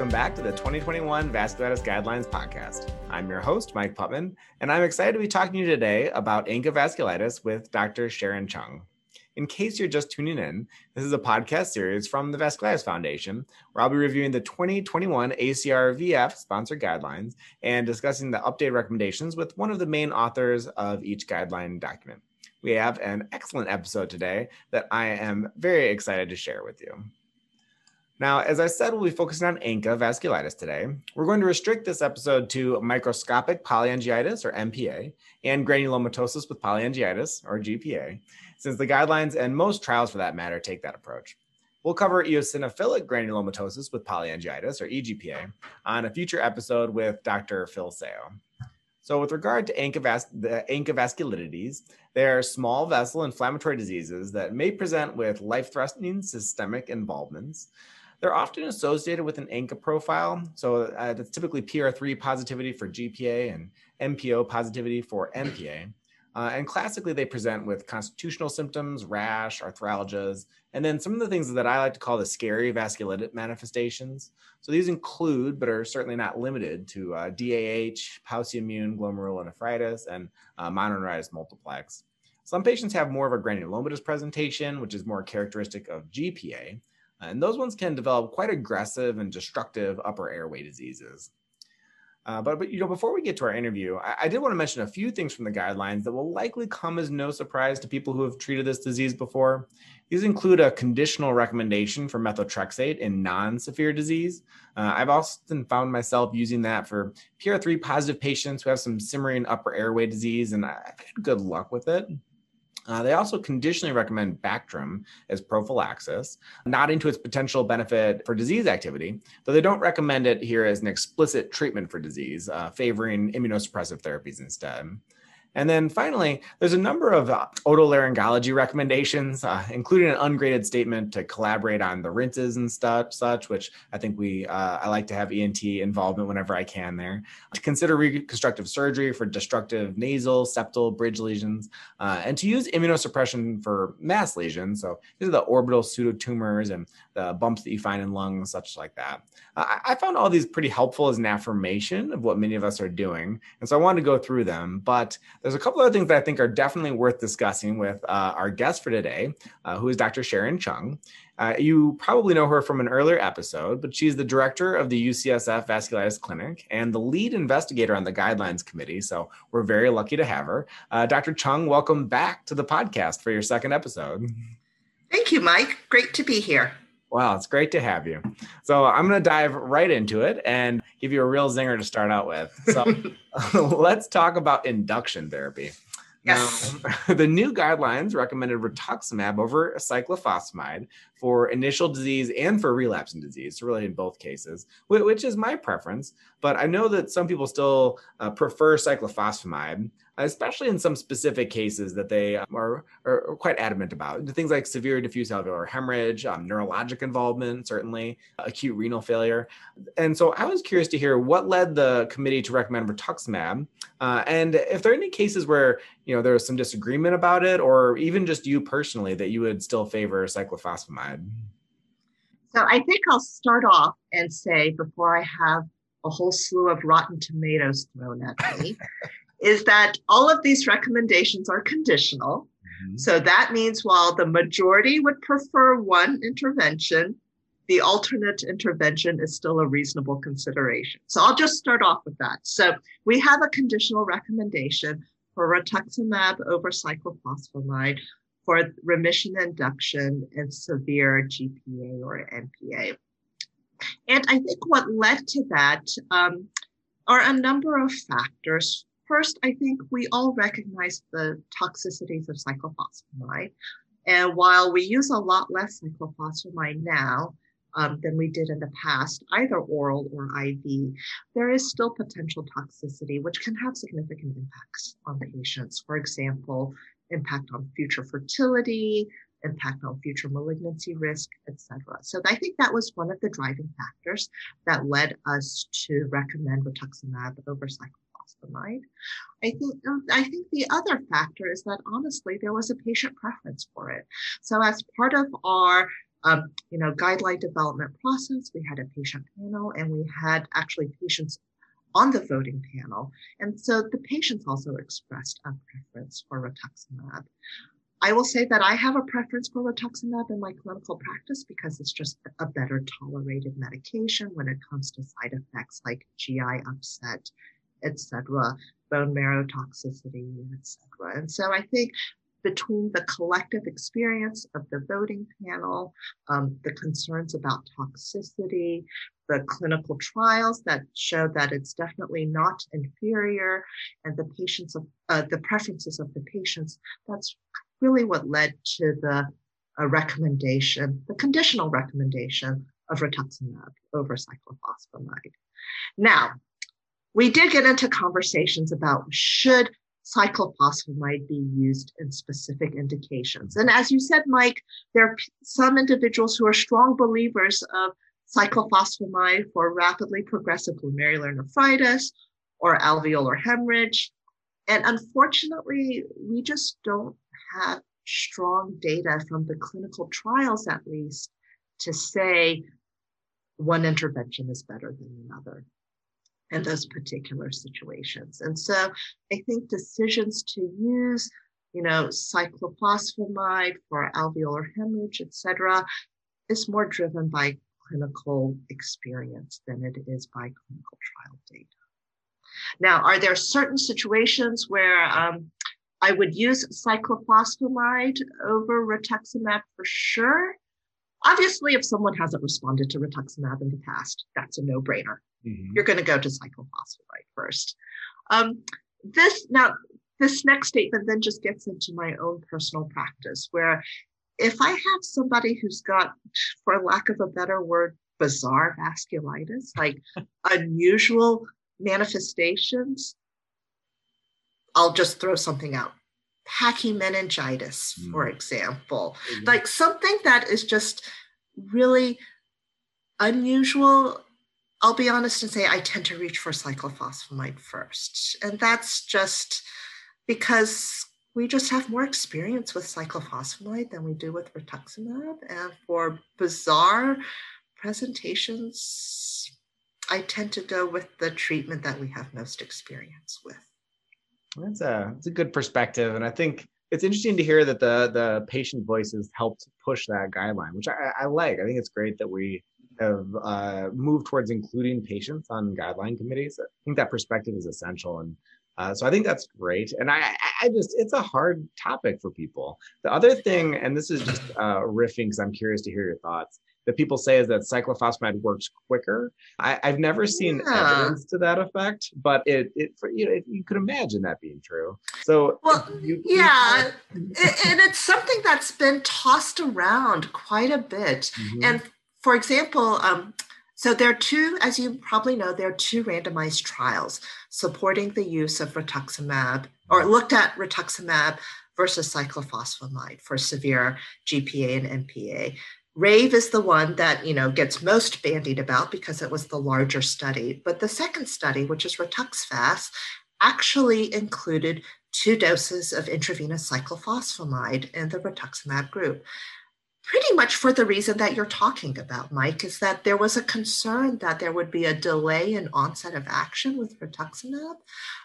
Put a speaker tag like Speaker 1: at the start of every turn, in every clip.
Speaker 1: welcome back to the 2021 Vasculitis Guidelines Podcast. I'm your host, Mike Putman, and I'm excited to be talking to you today about ANCA vasculitis with Dr. Sharon Chung. In case you're just tuning in, this is a podcast series from the Vasculitis Foundation, where I'll be reviewing the 2021 ACR VF sponsored guidelines and discussing the updated recommendations with one of the main authors of each guideline document. We have an excellent episode today that I am very excited to share with you. Now, as I said, we'll be focusing on ANCA vasculitis today. We're going to restrict this episode to microscopic polyangiitis, or MPA, and granulomatosis with polyangiitis, or GPA, since the guidelines and most trials for that matter take that approach. We'll cover eosinophilic granulomatosis with polyangiitis, or EGPA, on a future episode with Dr. Phil Seo. So, with regard to ANCA vas- the ANCA vasculitides, they are small vessel inflammatory diseases that may present with life threatening systemic involvements. They're often associated with an ANCA profile. So uh, that's typically PR3 positivity for GPA and MPO positivity for MPA. Uh, and classically, they present with constitutional symptoms, rash, arthralgias, and then some of the things that I like to call the scary vasculitic manifestations. So these include, but are certainly not limited to uh, DAH, pauciimmune glomerulonephritis, and uh, mononeuritis multiplex. Some patients have more of a granulomatous presentation, which is more characteristic of GPA, and those ones can develop quite aggressive and destructive upper airway diseases. Uh, but, but you know, before we get to our interview, I, I, did want to mention a few things from the guidelines that will likely come as no surprise to people who have treated this disease before. These include a conditional recommendation for methotrexate in non-severe disease. Uh, I've often found myself using that for PR3 positive patients who have some simmering upper airway disease, and I've had good luck with it. Uh, they also conditionally recommend Bactrim as prophylaxis, not into its potential benefit for disease activity, though they don't recommend it here as an explicit treatment for disease, uh, favoring immunosuppressive therapies instead. And then finally, there's a number of uh, otolaryngology recommendations, uh, including an ungraded statement to collaborate on the rinses and stuff, such, which I think we, uh, I like to have ENT involvement whenever I can there. To consider reconstructive surgery for destructive nasal, septal, bridge lesions, uh, and to use immunosuppression for mass lesions. So these are the orbital pseudotumors and the bumps that you find in lungs, such like that. I, I found all these pretty helpful as an affirmation of what many of us are doing. And so I wanted to go through them, but there's a couple other things that I think are definitely worth discussing with uh, our guest for today, uh, who is Dr. Sharon Chung. Uh, you probably know her from an earlier episode, but she's the director of the UCSF Vasculitis Clinic and the lead investigator on the guidelines committee. So we're very lucky to have her. Uh, Dr. Chung, welcome back to the podcast for your second episode.
Speaker 2: Thank you, Mike. Great to be here.
Speaker 1: Wow, it's great to have you. So I'm going to dive right into it and give you a real zinger to start out with. So let's talk about induction therapy. Yes. Now, the new guidelines recommended rituximab over cyclophosphamide for initial disease and for relapsing disease, so really in both cases, which is my preference. But I know that some people still uh, prefer cyclophosphamide especially in some specific cases that they um, are, are quite adamant about. Things like severe diffuse alveolar hemorrhage, um, neurologic involvement, certainly acute renal failure. And so I was curious to hear what led the committee to recommend rituximab, uh, and if there are any cases where you know there was some disagreement about it, or even just you personally that you would still favor cyclophosphamide.
Speaker 2: So I think I'll start off and say before I have a whole slew of rotten tomatoes thrown at me is that all of these recommendations are conditional. Mm-hmm. So that means while the majority would prefer one intervention, the alternate intervention is still a reasonable consideration. So I'll just start off with that. So we have a conditional recommendation for rituximab over cyclophosphamide for remission induction in severe GPA or MPA. And I think what led to that um, are a number of factors. First, I think we all recognize the toxicities of cyclophosphamide. And while we use a lot less cyclophosphamide now um, than we did in the past, either oral or IV, there is still potential toxicity, which can have significant impacts on patients. For example, impact on future fertility, impact on future malignancy risk, etc. So I think that was one of the driving factors that led us to recommend rituximab over cyclophosphamide mind. I think um, I think the other factor is that honestly there was a patient preference for it. So as part of our um, you know, guideline development process. We had a patient panel and we had actually patients on the voting panel. And so the patients also expressed a preference for rituximab. I will say that I have a preference for rituximab in my clinical practice because it's just a better tolerated medication when it comes to side effects like GI upset, etc., bone marrow toxicity, etc. And so I think between the collective experience of the voting panel, um, the concerns about toxicity, the clinical trials that show that it's definitely not inferior, and the patients of uh, the preferences of the patients. That's really what led to the uh, recommendation, the conditional recommendation of rituximab over cyclophosphamide. Now, we did get into conversations about should cyclophosphamide be used in specific indications. And as you said, Mike, there are some individuals who are strong believers of cyclophosphamide for rapidly progressive glomerular nephritis or alveolar hemorrhage. And unfortunately, we just don't have strong data from the clinical trials, at least, to say one intervention is better than another in those particular situations. And so I think decisions to use, you know, cyclophosphamide for alveolar hemorrhage, et cetera, is more driven by clinical experience than it is by clinical trial data. Now, are there certain situations where um, I would use cyclophosphamide over rituximab for sure? Obviously, if someone hasn't responded to rituximab in the past, that's a no-brainer. Mm-hmm. You're going to go to cyclophosphamide first. Um, this now, this next statement then just gets into my own personal practice, where if I have somebody who's got, for lack of a better word, bizarre vasculitis, like unusual manifestations, I'll just throw something out. Pachymeningitis, mm. for example, mm-hmm. like something that is just really unusual. I'll be honest and say I tend to reach for cyclophosphamide first. And that's just because we just have more experience with cyclophosphamide than we do with rituximab. And for bizarre presentations, I tend to go with the treatment that we have most experience with.
Speaker 1: That's a, that's a good perspective. And I think it's interesting to hear that the the patient voices helped push that guideline, which I, I like. I think it's great that we have uh, moved towards including patients on guideline committees. I think that perspective is essential, and uh, so I think that's great. And I, I just, it's a hard topic for people. The other thing, and this is just uh, riffing because I'm curious to hear your thoughts, that people say is that cyclophosphamide works quicker. I, have never seen yeah. evidence to that effect, but it, it for, you know, you could imagine that being true. So,
Speaker 2: well, you, yeah, you and it's something that's been tossed around quite a bit. Mm-hmm. And for example, um, so there are two, as you probably know, there are two randomized trials supporting the use of rituximab or looked at rituximab versus cyclophosphamide for severe GPA and MPA. RAVE is the one that you know gets most bandied about because it was the larger study. But the second study, which is RITUXVAS, actually included two doses of intravenous cyclophosphamide in the rituximab group pretty much for the reason that you're talking about, Mike, is that there was a concern that there would be a delay in onset of action with rituximab.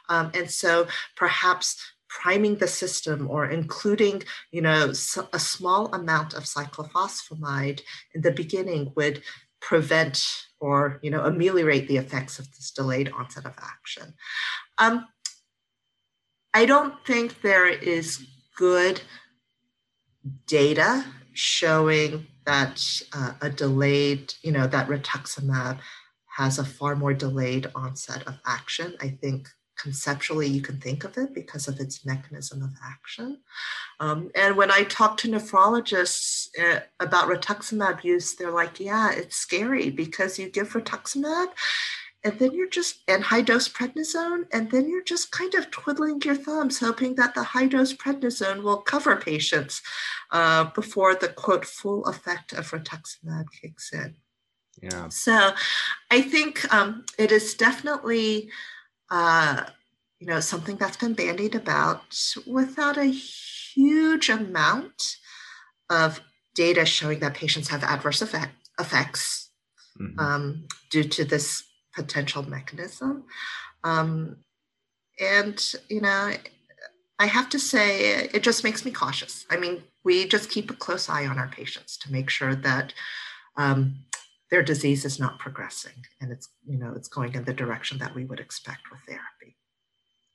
Speaker 2: Um, and so perhaps priming the system or including, you know, a small amount of cyclophosphamide in the beginning would prevent or, you know, ameliorate the effects of this delayed onset of action. Um, I don't think there is good data showing that uh, a delayed, you know, that rituximab has a far more delayed onset of action. I think conceptually you can think of it because of its mechanism of action. Um, and when I talk to nephrologists uh, about rituximab use, they're like, yeah, it's scary because you give rituximab and then you're just and high dose prednisone and then you're just kind of twiddling your thumbs hoping that the high dose prednisone will cover patients uh, before the quote full effect of rituximab kicks in
Speaker 1: yeah
Speaker 2: so i think um, it is definitely uh, you know something that's been bandied about without a huge amount of data showing that patients have adverse effect, effects mm-hmm. um, due to this potential mechanism. Um, and, you know, I have to say, it just makes me cautious. I mean, we just keep a close eye on our patients to make sure that um, their disease is not progressing and it's, you know, it's going in the direction that we would expect with therapy.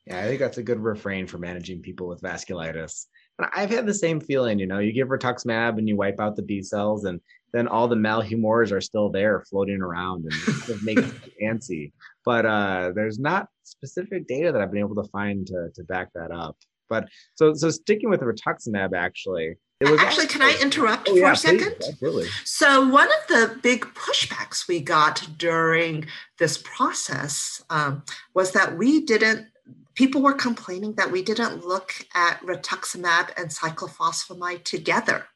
Speaker 1: Yeah, I think that's a good refrain for managing people with vasculitis. And I've had the same feeling, you know, you give rituximab and you wipe out the B cells, and then all the malhumors are still there floating around and it makes antsy. But uh, there's not specific data that I've been able to find to, to back that up. But so so sticking with rituximab, actually,
Speaker 2: it was actually. can I interrupt oh, for yeah, a second? Please, absolutely. So one of the big pushbacks we got during this process um, was that we didn't people were complaining that we didn't look at rituximab and cyclophosphamide together.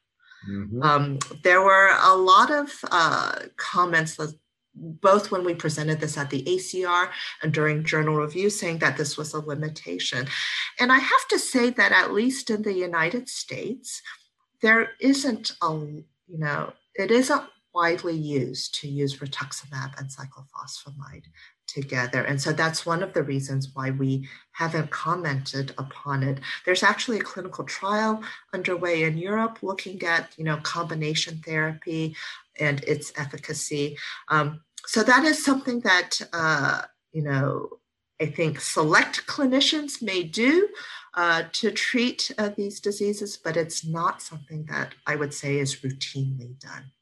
Speaker 2: Mm-hmm. Um, there were a lot of uh, comments, both when we presented this at the ACR and during journal review, saying that this was a limitation. And I have to say that at least in the United States, there isn't a, you know, it isn't widely used to use rituximab and cyclophosphamide together. And so that's one of the reasons why we haven't commented upon it. There's actually a clinical trial underway in Europe looking at, you know, combination therapy and its efficacy. Um, so that is something that, uh, you know, I think select clinicians may do uh, to treat uh, these diseases, but it's not something that I would say is routinely done.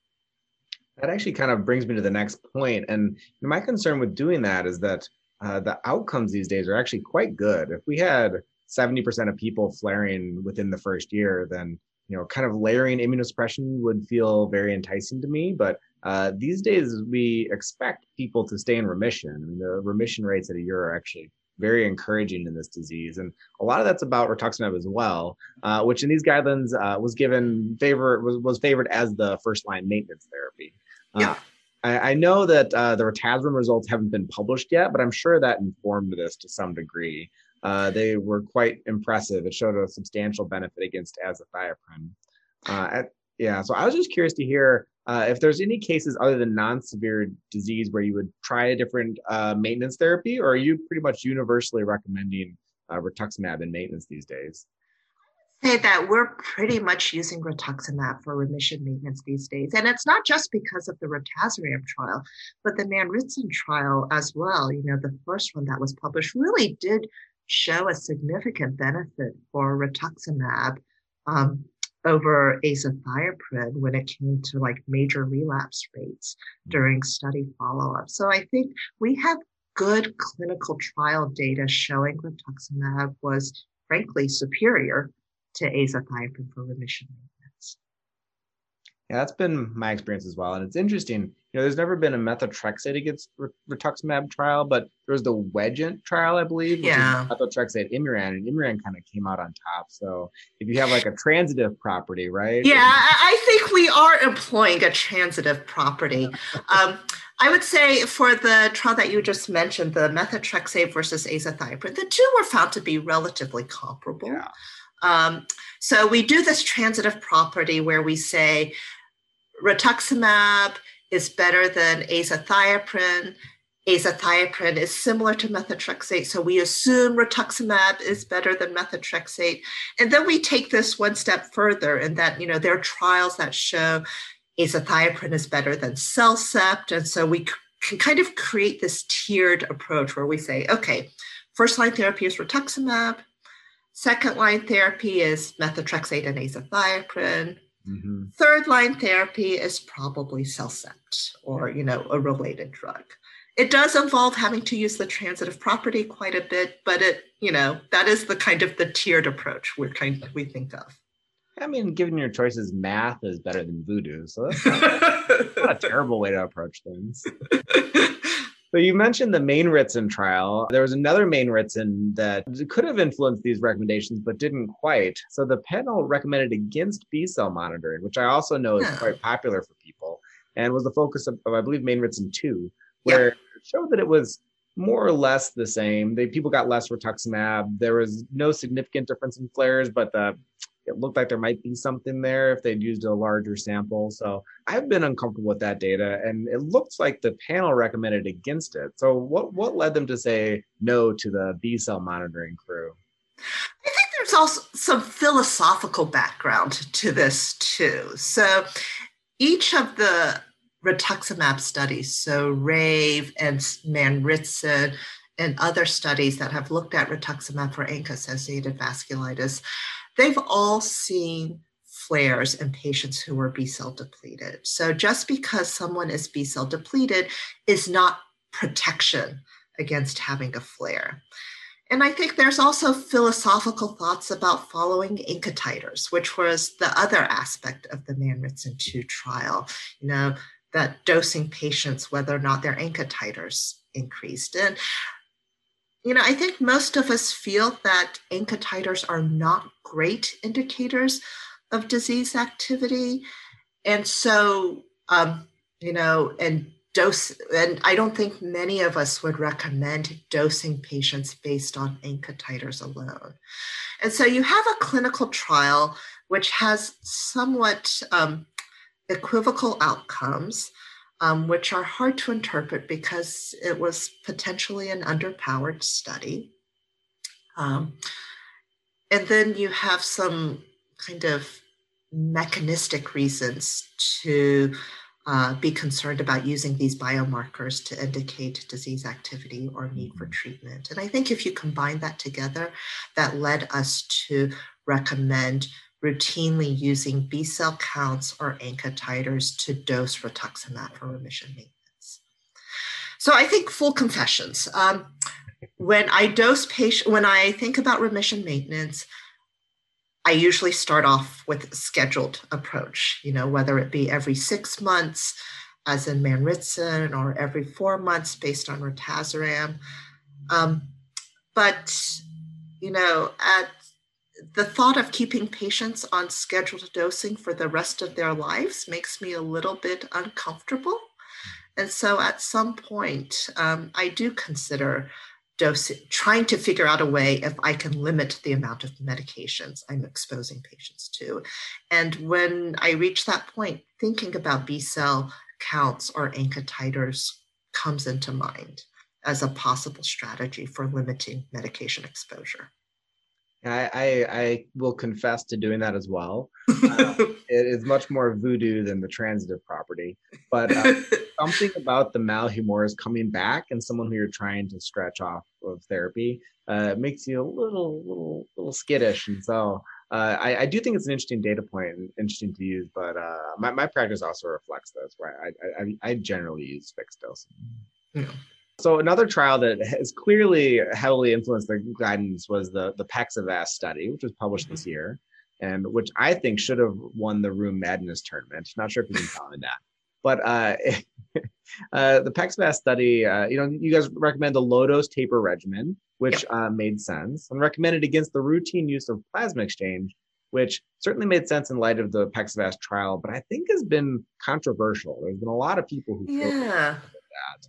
Speaker 1: That actually kind of brings me to the next point. And my concern with doing that is that uh, the outcomes these days are actually quite good. If we had 70% of people flaring within the first year, then you know, kind of layering immunosuppression would feel very enticing to me. But uh, these days, we expect people to stay in remission. I mean, the remission rates at a year are actually very encouraging in this disease. And a lot of that's about rituximab as well, uh, which in these guidelines uh, was given favor was, was favored as the first line maintenance therapy. Uh, yeah. I, I, know that uh, the Rituximab results haven't been published yet, but I'm sure that informed this to some degree. Uh, they were quite impressive. It showed a substantial benefit against azathioprine. At, yeah, so I was just curious to hear uh, if there's any cases other than non-severe disease where you would try a different uh, maintenance therapy, or are you pretty much universally recommending uh, rituximab in maintenance these days?
Speaker 2: Say that we're pretty much using rituximab for remission maintenance these days, and it's not just because of the rituximab trial, but the MAINRITSAN trial as well. You know, the first one that was published really did show a significant benefit for rituximab. Um, over azathioprine when it came to like major relapse rates during study follow-up. So I think we have good clinical trial data showing rituximab was frankly superior to azathioprine for remission maintenance.
Speaker 1: Yeah, that's been my experience as well. And it's interesting you know, there's never been a methotrexate against rituximab trial, but there was the WEGENT trial, I believe, which yeah. is methotrexate Imuran, and Imuran kind of came out on top. So if you have like a transitive property, right?
Speaker 2: Yeah, I think we are employing a transitive property. Um, I would say for the trial that you just mentioned, the methotrexate versus azathioprine, the two were found to be relatively comparable. Yeah. Um, so we do this transitive property where we say rituximab is better than azathioprine. Azathioprine is similar to methotrexate, so we assume rituximab is better than methotrexate. And then we take this one step further, in that you know there are trials that show azathioprine is better than CellCept, and so we can kind of create this tiered approach where we say, okay, first line therapy is rituximab, second line therapy is methotrexate and azathioprine, Mm-hmm. Third line therapy is probably CellCept or you know a related drug. It does involve having to use the transitive property quite a bit, but it you know that is the kind of the tiered approach we're kind of, we think of.
Speaker 1: I mean, given your choices, math is better than voodoo, so that's not, not a terrible way to approach things. So you mentioned the MAINRITSAN trial. There was another MAINRITSAN that could have influenced these recommendations, but didn't quite. So the panel recommended against B cell monitoring, which I also know is quite popular for people, and was the focus of, of I believe, MAINRITSAN 2, where it showed that it was more or less the same. They people got less rituximab. There was no significant difference in flares, but the it looked like there might be something there if they'd used a larger sample. So I've been uncomfortable with that data, and it looks like the panel recommended against it. So what what led them to say no to the B cell monitoring crew?
Speaker 2: I think there's also some philosophical background to this too. So each of the rituximab studies, so RAVE and MAINRITSAN, and other studies that have looked at rituximab for ANCA-associated vasculitis, they've all seen flares in patients who were B cell depleted. So just because someone is B cell depleted is not protection against having a flare. And I think there's also philosophical thoughts about following ANCA titers, which was the other aspect of the MAINRITSAN 2 trial, you know, that dosing patients whether or not their ANCA titers increased. And you know, I think most of us feel that titers are not great indicators of disease activity. And so, um, you know, and dose, and I don't think many of us would recommend dosing patients based on titers alone. And so you have a clinical trial which has somewhat um, equivocal outcomes um, which are hard to interpret because it was potentially an underpowered study. Um, and then you have some kind of mechanistic reasons to uh, be concerned about using these biomarkers to indicate disease activity or need for mm-hmm. treatment. And I think if you combine that together, that led us to recommend routinely using B cell counts or ANCA titers to dose rituximab for remission maintenance. So I think full confessions. Um, when I dose patient, when I think about remission maintenance, I usually start off with a scheduled approach, you know, whether it be every six months, as in MAINRITSAN, or every four months based on RITAZAREM. Um, but, you know, at the thought of keeping patients on scheduled dosing for the rest of their lives makes me a little bit uncomfortable. And so at some point, um, I do consider dosing, trying to figure out a way if I can limit the amount of medications I'm exposing patients to. And when I reach that point, thinking about B cell counts or ANCA titers comes into mind as a possible strategy for limiting medication exposure.
Speaker 1: I, I, I will confess to doing that as well. Uh, it is much more voodoo than the transitive property, but uh, something about the malhumours coming back and someone who you're trying to stretch off of therapy uh, makes you a little little little skittish, and so uh, I, I, do think it's an interesting data point and interesting to use. But uh, my my practice also reflects this, where I I, I generally use fixed dosing. Yeah. So another trial that has clearly heavily influenced the guidance was the the PEXIVAS study, which was published this year, and which I think should have won the Rheum Madness tournament. Not sure if you can comment that, but uh, uh, the PEXIVAS study, uh, you know, you guys recommend the low dose taper regimen, which yep. uh, made sense, and recommended against the routine use of plasma exchange, which certainly made sense in light of the PEXIVAS trial, but I think has been controversial. There's been a lot of people who
Speaker 2: yeah.
Speaker 1: that.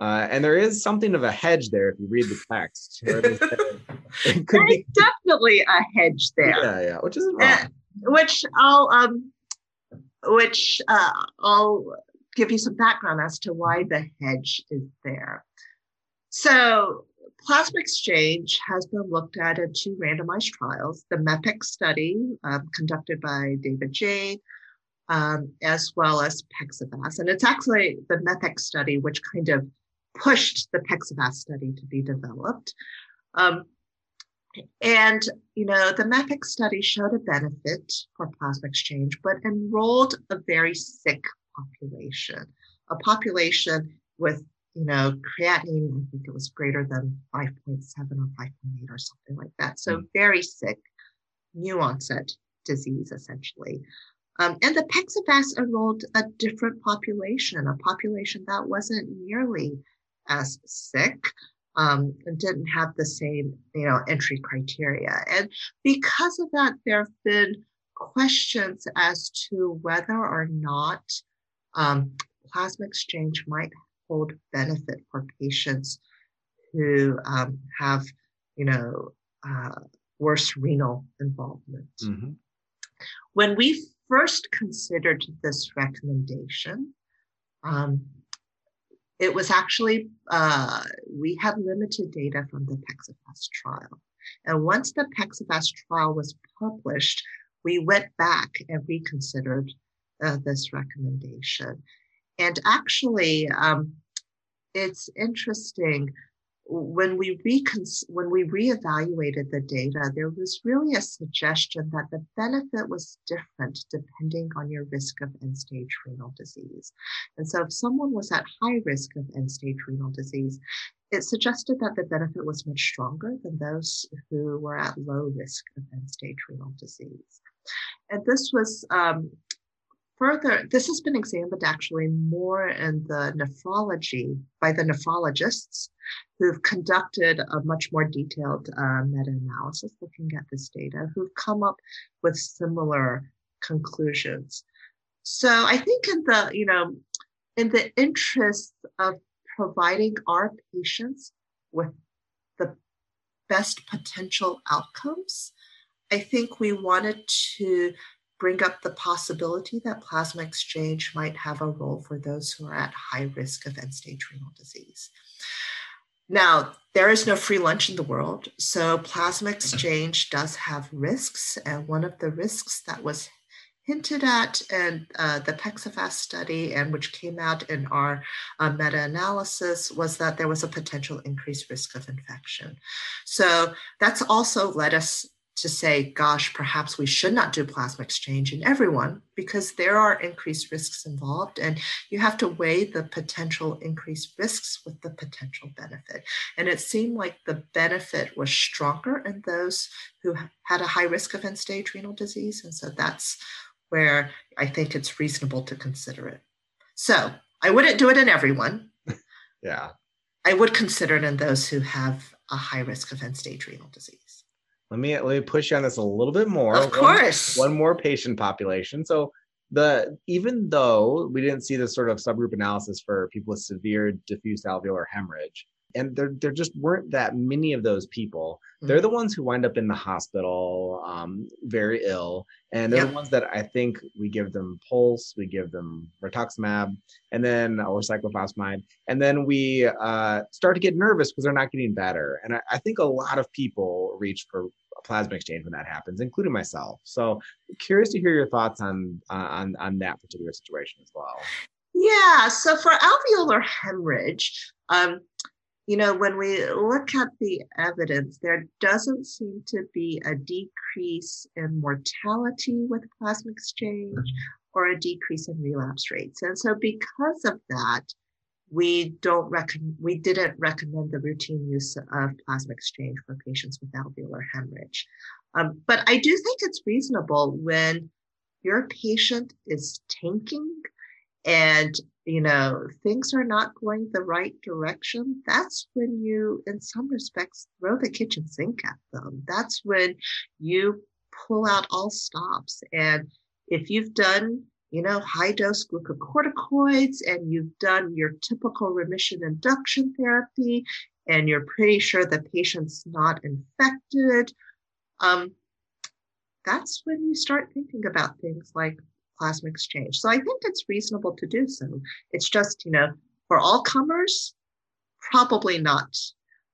Speaker 1: Uh, and there is something of a hedge there if you read the text.
Speaker 2: Be, definitely a hedge there.
Speaker 1: Yeah, yeah, which is uh, wrong. Uh,
Speaker 2: which I'll um, which uh, I'll give you some background as to why the hedge is there. So plasma exchange has been looked at in two randomized trials: the MEPEX study um, conducted by David Jayne. Um, as well as PEXIVAS. And it's actually the MEPEX study which kind of pushed the PEXIVAS study to be developed. Um, and, you know, the MEPEX study showed a benefit for plasma exchange, but enrolled a very sick population, a population with, you know, creatinine, I think it was greater than 5.7 or 5.8 or something like that. So mm. very sick, new onset disease, essentially. Um, and the PEXIVAS enrolled a different population, a population that wasn't nearly as sick um, and didn't have the same, you know, entry criteria. And because of that, there have been questions as to whether or not um, plasma exchange might hold benefit for patients who um, have, you know, uh, worse renal involvement. Mm-hmm. When we first considered this recommendation, um, it was actually, uh, we had limited data from the PEXIVAS trial. And once the PEXIVAS trial was published, we went back and reconsidered uh, this recommendation. And actually, um, it's interesting when we recon- when we reevaluated the data, there was really a suggestion that the benefit was different depending on your risk of end-stage renal disease. And so, if someone was at high risk of end-stage renal disease, it suggested that the benefit was much stronger than those who were at low risk of end-stage renal disease. And this was um, further, this has been examined actually more in the nephrology by the nephrologists who've conducted a much more detailed uh, meta-analysis looking at this data, who've come up with similar conclusions. So I think in the, you know, in the interest of providing our patients with the best potential outcomes, I think we wanted to bring up the possibility that plasma exchange might have a role for those who are at high risk of end stage renal disease. Now, there is no free lunch in the world, so plasma exchange does have risks. And one of the risks that was hinted at in uh, the PEXIVAS study and which came out in our uh, meta-analysis was that there was a potential increased risk of infection. So that's also led us to say, gosh, perhaps we should not do plasma exchange in everyone because there are increased risks involved, and you have to weigh the potential increased risks with the potential benefit. And it seemed like the benefit was stronger in those who had a high risk of end stage renal disease. And so that's where I think it's reasonable to consider it. So I wouldn't do it in everyone.
Speaker 1: yeah.
Speaker 2: I would consider it in those who have a high risk of end stage renal disease
Speaker 1: let me let me push you on this a little bit more.
Speaker 2: Of course.
Speaker 1: One, one more patient population. So the even though we didn't see this sort of subgroup analysis for people with severe diffuse alveolar hemorrhage, and there there just weren't that many of those people. Mm-hmm. They're the ones who wind up in the hospital, um, very ill, and they're yep. the ones that I think we give them pulse, we give them rituximab, and then or cyclophosphamide, and then we uh, start to get nervous because they're not getting better. And I, I think a lot of people reach for a plasma exchange when that happens, including myself. So curious to hear your thoughts on on on that particular situation as well.
Speaker 2: Yeah. So for alveolar hemorrhage, um, you know, when we look at the evidence, there doesn't seem to be a decrease in mortality with plasma exchange or a decrease in relapse rates. And so because of that, we don't recommend we didn't recommend the routine use of plasma exchange for patients with alveolar hemorrhage. Um, but I do think it's reasonable when your patient is tanking and you know things are not going the right direction that's when you in some respects throw the kitchen sink at them. That's when you pull out all stops. And if you've done you know high dose glucocorticoids and you've done your typical remission induction therapy and you're pretty sure the patient's not infected um, that's when you start thinking about things like plasma exchange. So I think it's reasonable to do so. It's just, you know, for all comers, probably not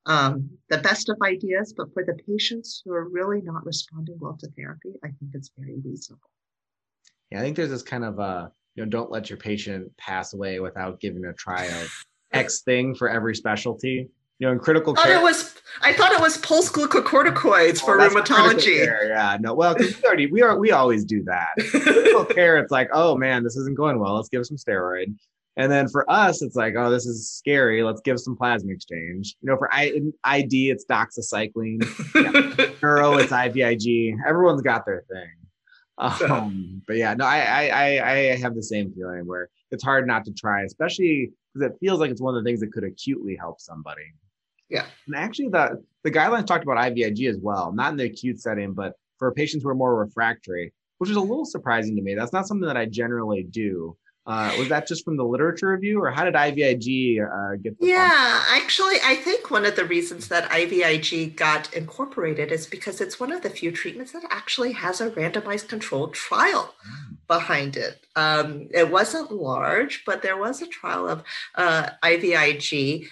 Speaker 2: um, the best of ideas, but for the patients who are really not responding well to therapy, I think it's very reasonable.
Speaker 1: Yeah, I think there's this kind of uh, you know, don't let your patient pass away without giving a try of X thing for every specialty you know, in critical
Speaker 2: care. It was, I thought it was pulse glucocorticoids oh, for rheumatology.
Speaker 1: yeah, no, well, we already we are we always do that. critical care, it's like, oh man, this isn't going well. Let's give some steroid. And then for us, it's like, oh, this is scary. Let's give some plasma exchange. You know, for I, ID, it's doxycycline. yeah. Neuro, it's IVIG. Everyone's got their thing. Um, but yeah, no, I, I I have the same feeling where it's hard not to try, especially because it feels like it's one of the things that could acutely help somebody.
Speaker 2: Yeah.
Speaker 1: And actually, the, the guidelines talked about IVIG as well, not in the acute setting, but for patients who are more refractory, which is a little surprising to me. That's not something that I generally do. Uh, was that just from the literature review, or how did IVIG uh, get?
Speaker 2: yeah, actually, I think one of the reasons that IVIG got incorporated is because it's one of the few treatments that actually has a randomized controlled trial mm. behind it. Um, it wasn't large, but there was a trial of uh, IVIG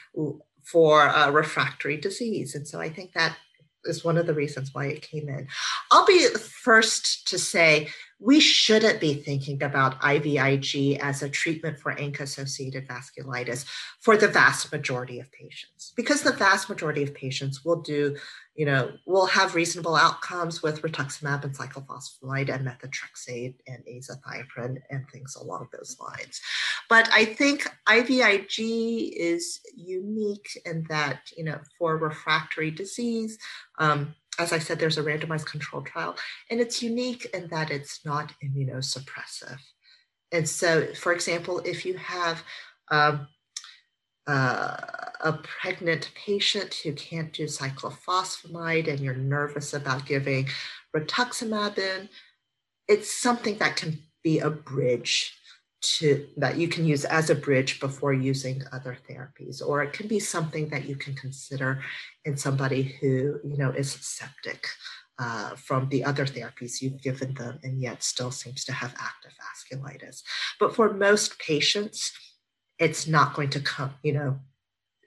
Speaker 2: for uh, refractory disease, and so I think that is one of the reasons why it came in. I'll be first to say we shouldn't be thinking about IVIG as a treatment for ANCA-associated vasculitis for the vast majority of patients, because the vast majority of patients will do, you know, will have reasonable outcomes with rituximab and cyclophosphamide and methotrexate and azathioprine and things along those lines. But I think IVIG is unique in that, you know, for refractory disease, um, as I said, there's a randomized controlled trial, and it's unique in that it's not immunosuppressive. And so, for example, if you have um, uh, a pregnant patient who can't do cyclophosphamide and you're nervous about giving rituximab in, it's something that can be a bridge to that you can use as a bridge before using other therapies or it can be something that you can consider in somebody who you know is septic uh, from the other therapies you've given them and yet still seems to have active vasculitis. But for most patients it's not going to come you know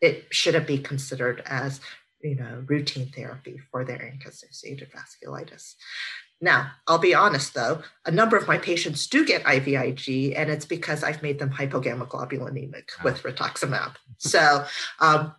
Speaker 2: it shouldn't be considered as you know routine therapy for their ANCA-associated vasculitis now, I'll be honest though, a number of my patients do get IVIG, and it's because I've made them hypogammaglobulinemic oh. with rituximab. so, um,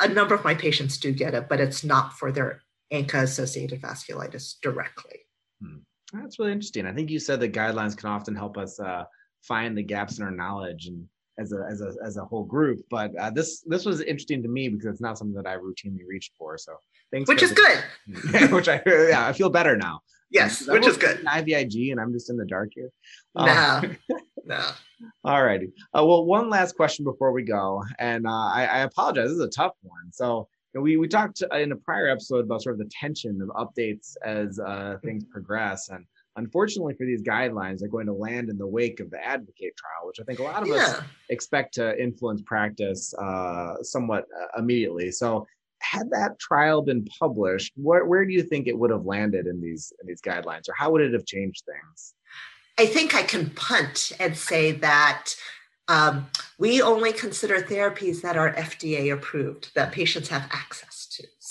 Speaker 2: a number of my patients do get it, but it's not for their ANCA associated vasculitis directly.
Speaker 1: Hmm. That's really interesting. I think you said that guidelines can often help us uh, find the gaps in our knowledge and as a as a as a whole group. But uh, this this was interesting to me because it's not something that I routinely reached for. So
Speaker 2: thanks. Which is good.
Speaker 1: which I yeah I feel better now.
Speaker 2: Yes, which is good.
Speaker 1: IVIG, and I'm just in the dark here.
Speaker 2: No, um, no.
Speaker 1: All righty. Uh, well, one last question before we go, and uh, I, I apologize. This is a tough one. So we we talked in a prior episode about sort of the tension of updates as uh, things progress, and unfortunately for these guidelines, they're going to land in the wake of the advocate trial, which I think a lot of yeah. us expect to influence practice uh, somewhat uh, immediately. So, had that trial been published, where, where do you think it would have landed in these in these guidelines, or how would it have changed things?
Speaker 2: I think I can punt and say that um, we only consider therapies that are FDA approved, that patients have access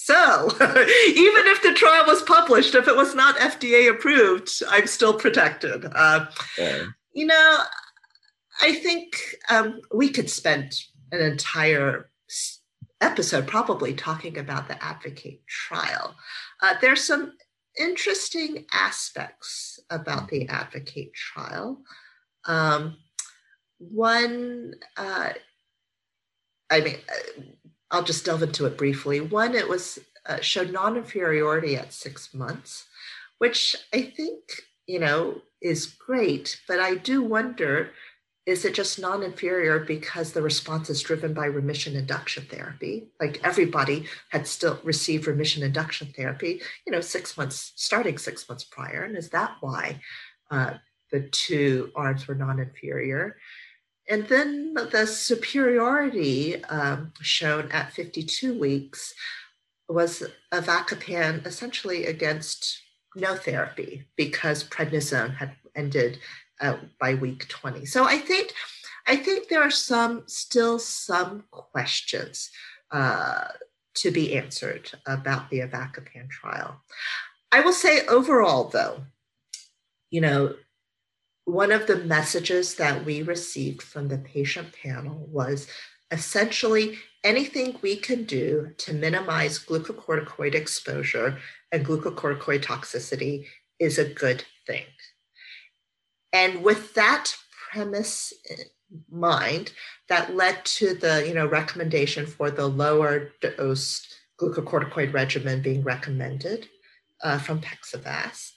Speaker 2: So even if the trial was published, if it was not FDA approved, I'm still protected. Uh, yeah. You know, I think um, we could spend an entire episode probably talking about the advocate trial. Uh, there's some interesting aspects about the advocate trial. Um, one, uh, I mean, uh, I'll just delve into it briefly. One, it was uh, showed non-inferiority at six months, which I think you know is great. But I do wonder: is it just non-inferior because the response is driven by remission induction therapy? Like everybody had still received remission induction therapy, you know, six months starting six months prior, and is that why uh, the two arms were non-inferior? And then the superiority um, shown at 52 weeks was avacopan essentially against no therapy because prednisone had ended uh, by week 20. So I think I think there are some still some questions uh, to be answered about the avacopan trial. I will say overall, though, you know, one of the messages that we received from the patient panel was essentially anything we can do to minimize glucocorticoid exposure and glucocorticoid toxicity is a good thing. And with that premise in mind, that led to the you know recommendation for the lower dose glucocorticoid regimen being recommended uh, from PEXIVAS.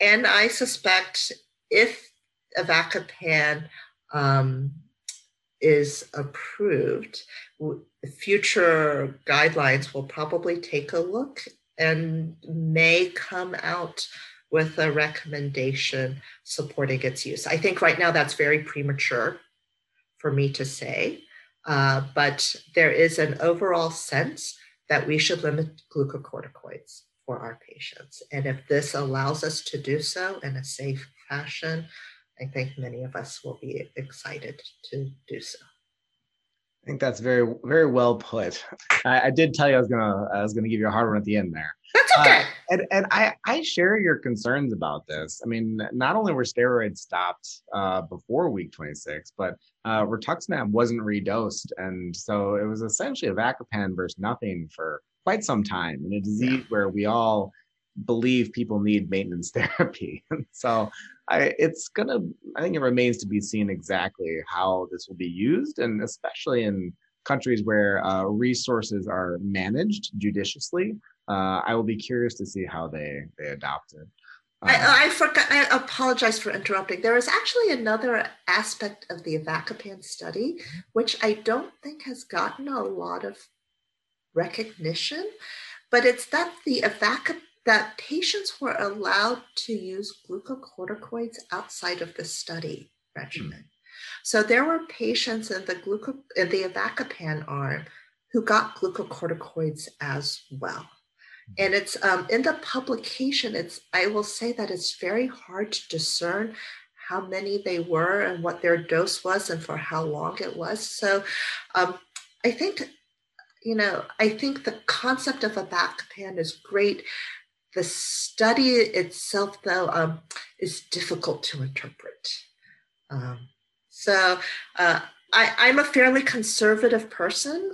Speaker 2: And I suspect if avacopan um, is approved, future guidelines will probably take a look and may come out with a recommendation supporting its use. I think right now that's very premature for me to say, uh, but there is an overall sense that we should limit glucocorticoids for our patients. And if this allows us to do so in a safe fashion, I think many of us will be excited to do so.
Speaker 1: I think that's very, very well put. I, I, did tell you I was gonna, I was gonna give you a hard one at the end there.
Speaker 2: That's okay. Uh,
Speaker 1: and and I, I share your concerns about this. I mean, not only were steroids stopped uh, before week 26, but uh, rituximab wasn't redosed, and so it was essentially a avacopan versus nothing for quite some time in a disease yeah. where we all believe people need maintenance therapy. so I, it's gonna. I think it remains to be seen exactly how this will be used, and especially in countries where uh, resources are managed judiciously. Uh, I will be curious to see how they they adopt it.
Speaker 2: I, uh, I, forgot. I apologize for interrupting. There is actually another aspect of the avacopan study, which I don't think has gotten a lot of recognition, but it's that the avacopan that patients were allowed to use glucocorticoids outside of the study regimen. Mm. So there were patients in the gluco in the avacopan arm who got glucocorticoids as well. And it's um, in the publication. It's I will say that it's very hard to discern how many they were and what their dose was and for how long it was. So um, I think you know I think the concept of a avacopan is great the study itself, though, um, is difficult to interpret. Um, so uh, I, am a fairly conservative person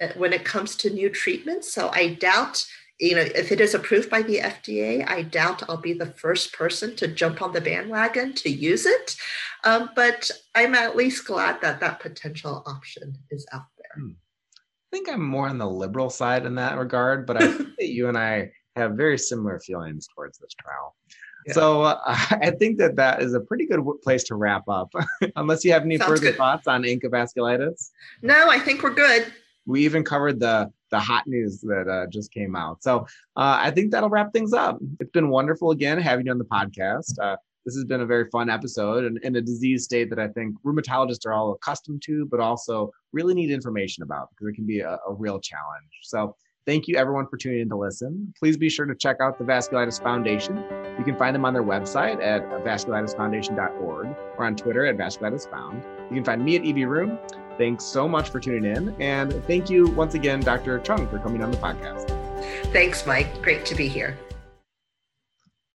Speaker 2: uh, when it comes to new treatments. So I doubt, you know, if it is approved by the FDA, I doubt I'll be the first person to jump on the bandwagon to use it. Um, but I'm at least glad that that potential option is out there. Hmm.
Speaker 1: I think I'm more on the liberal side in that regard, but I think that you and I have very similar feelings towards this trial. Yeah. So uh, I think that that is a pretty good place to wrap up. Unless you have any Sounds further good. thoughts on ANCA vasculitis.
Speaker 2: No, I think we're good.
Speaker 1: We even covered the the hot news that uh, just came out. So uh, I think that'll wrap things up. It's been wonderful again having you on the podcast. Uh, this has been a very fun episode and in a disease state that I think rheumatologists are all accustomed to, but also really need information about because it can be a, a real challenge. So Thank you everyone for tuning in to listen. Please be sure to check out the Vasculitis Foundation. You can find them on their website at vasculitisfoundation.org or on Twitter at vasculitisfound. You can find me at EB Rheum. Thanks so much for tuning in. And thank you once again, Dr. Chung, for coming on the podcast.
Speaker 2: Thanks, Mike. Great to be here.